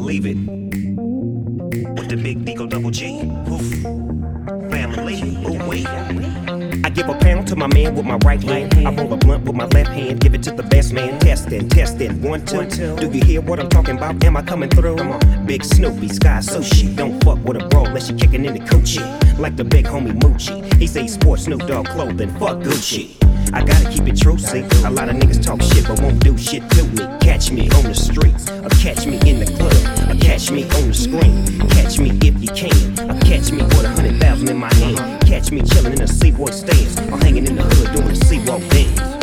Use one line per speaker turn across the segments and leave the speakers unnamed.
With the big Deagle double G. Oof. Family. I give a pound to my man with my right hand. I roll a blunt with my left hand. Give it to the best man. Testing, testing. One, two. Do you hear what I'm talking about? Am I coming through? Come on. Big Snoopy, Sky Sushi. Don't fuck with a bro unless you kicking in the coochie. Like the big homie Moochie. He say sports Snoop Dogg clothing. Fuck Gucci. I gotta keep it true, see. A lot of niggas talk shit, but won't do shit to me. Catch me on the street, or catch me in the club, or catch me on the screen. Catch me if you can, or catch me with a hundred thousand in my hand. Catch me chillin' in a Seaboard stance, or hangin' in the hood doing a C-Walk dance.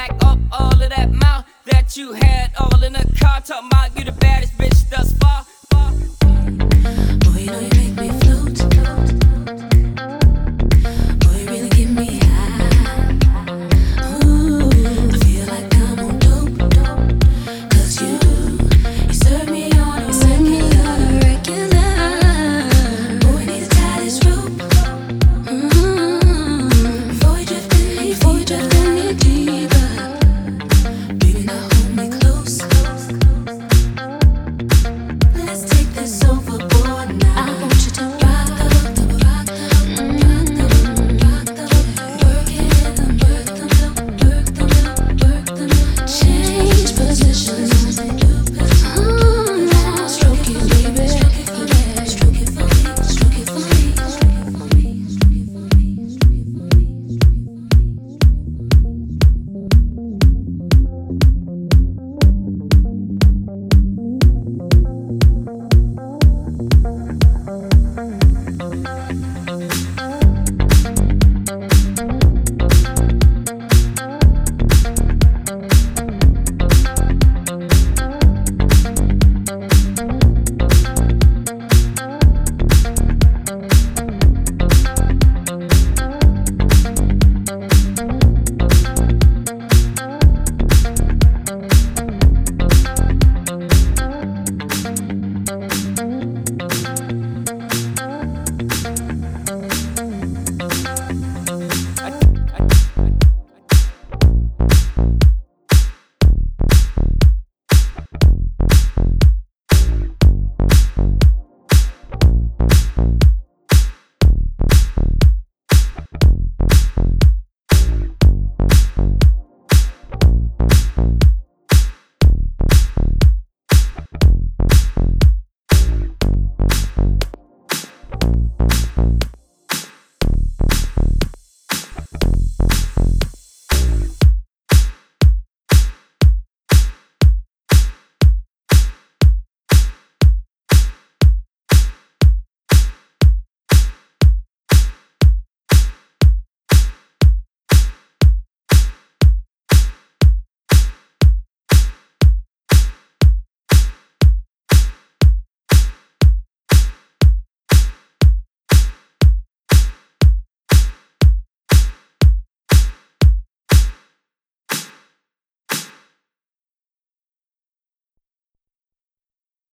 back up all of that mouth that you had all in the car. Talking about you the baddest bitch thus far.
Boy, you know you make me.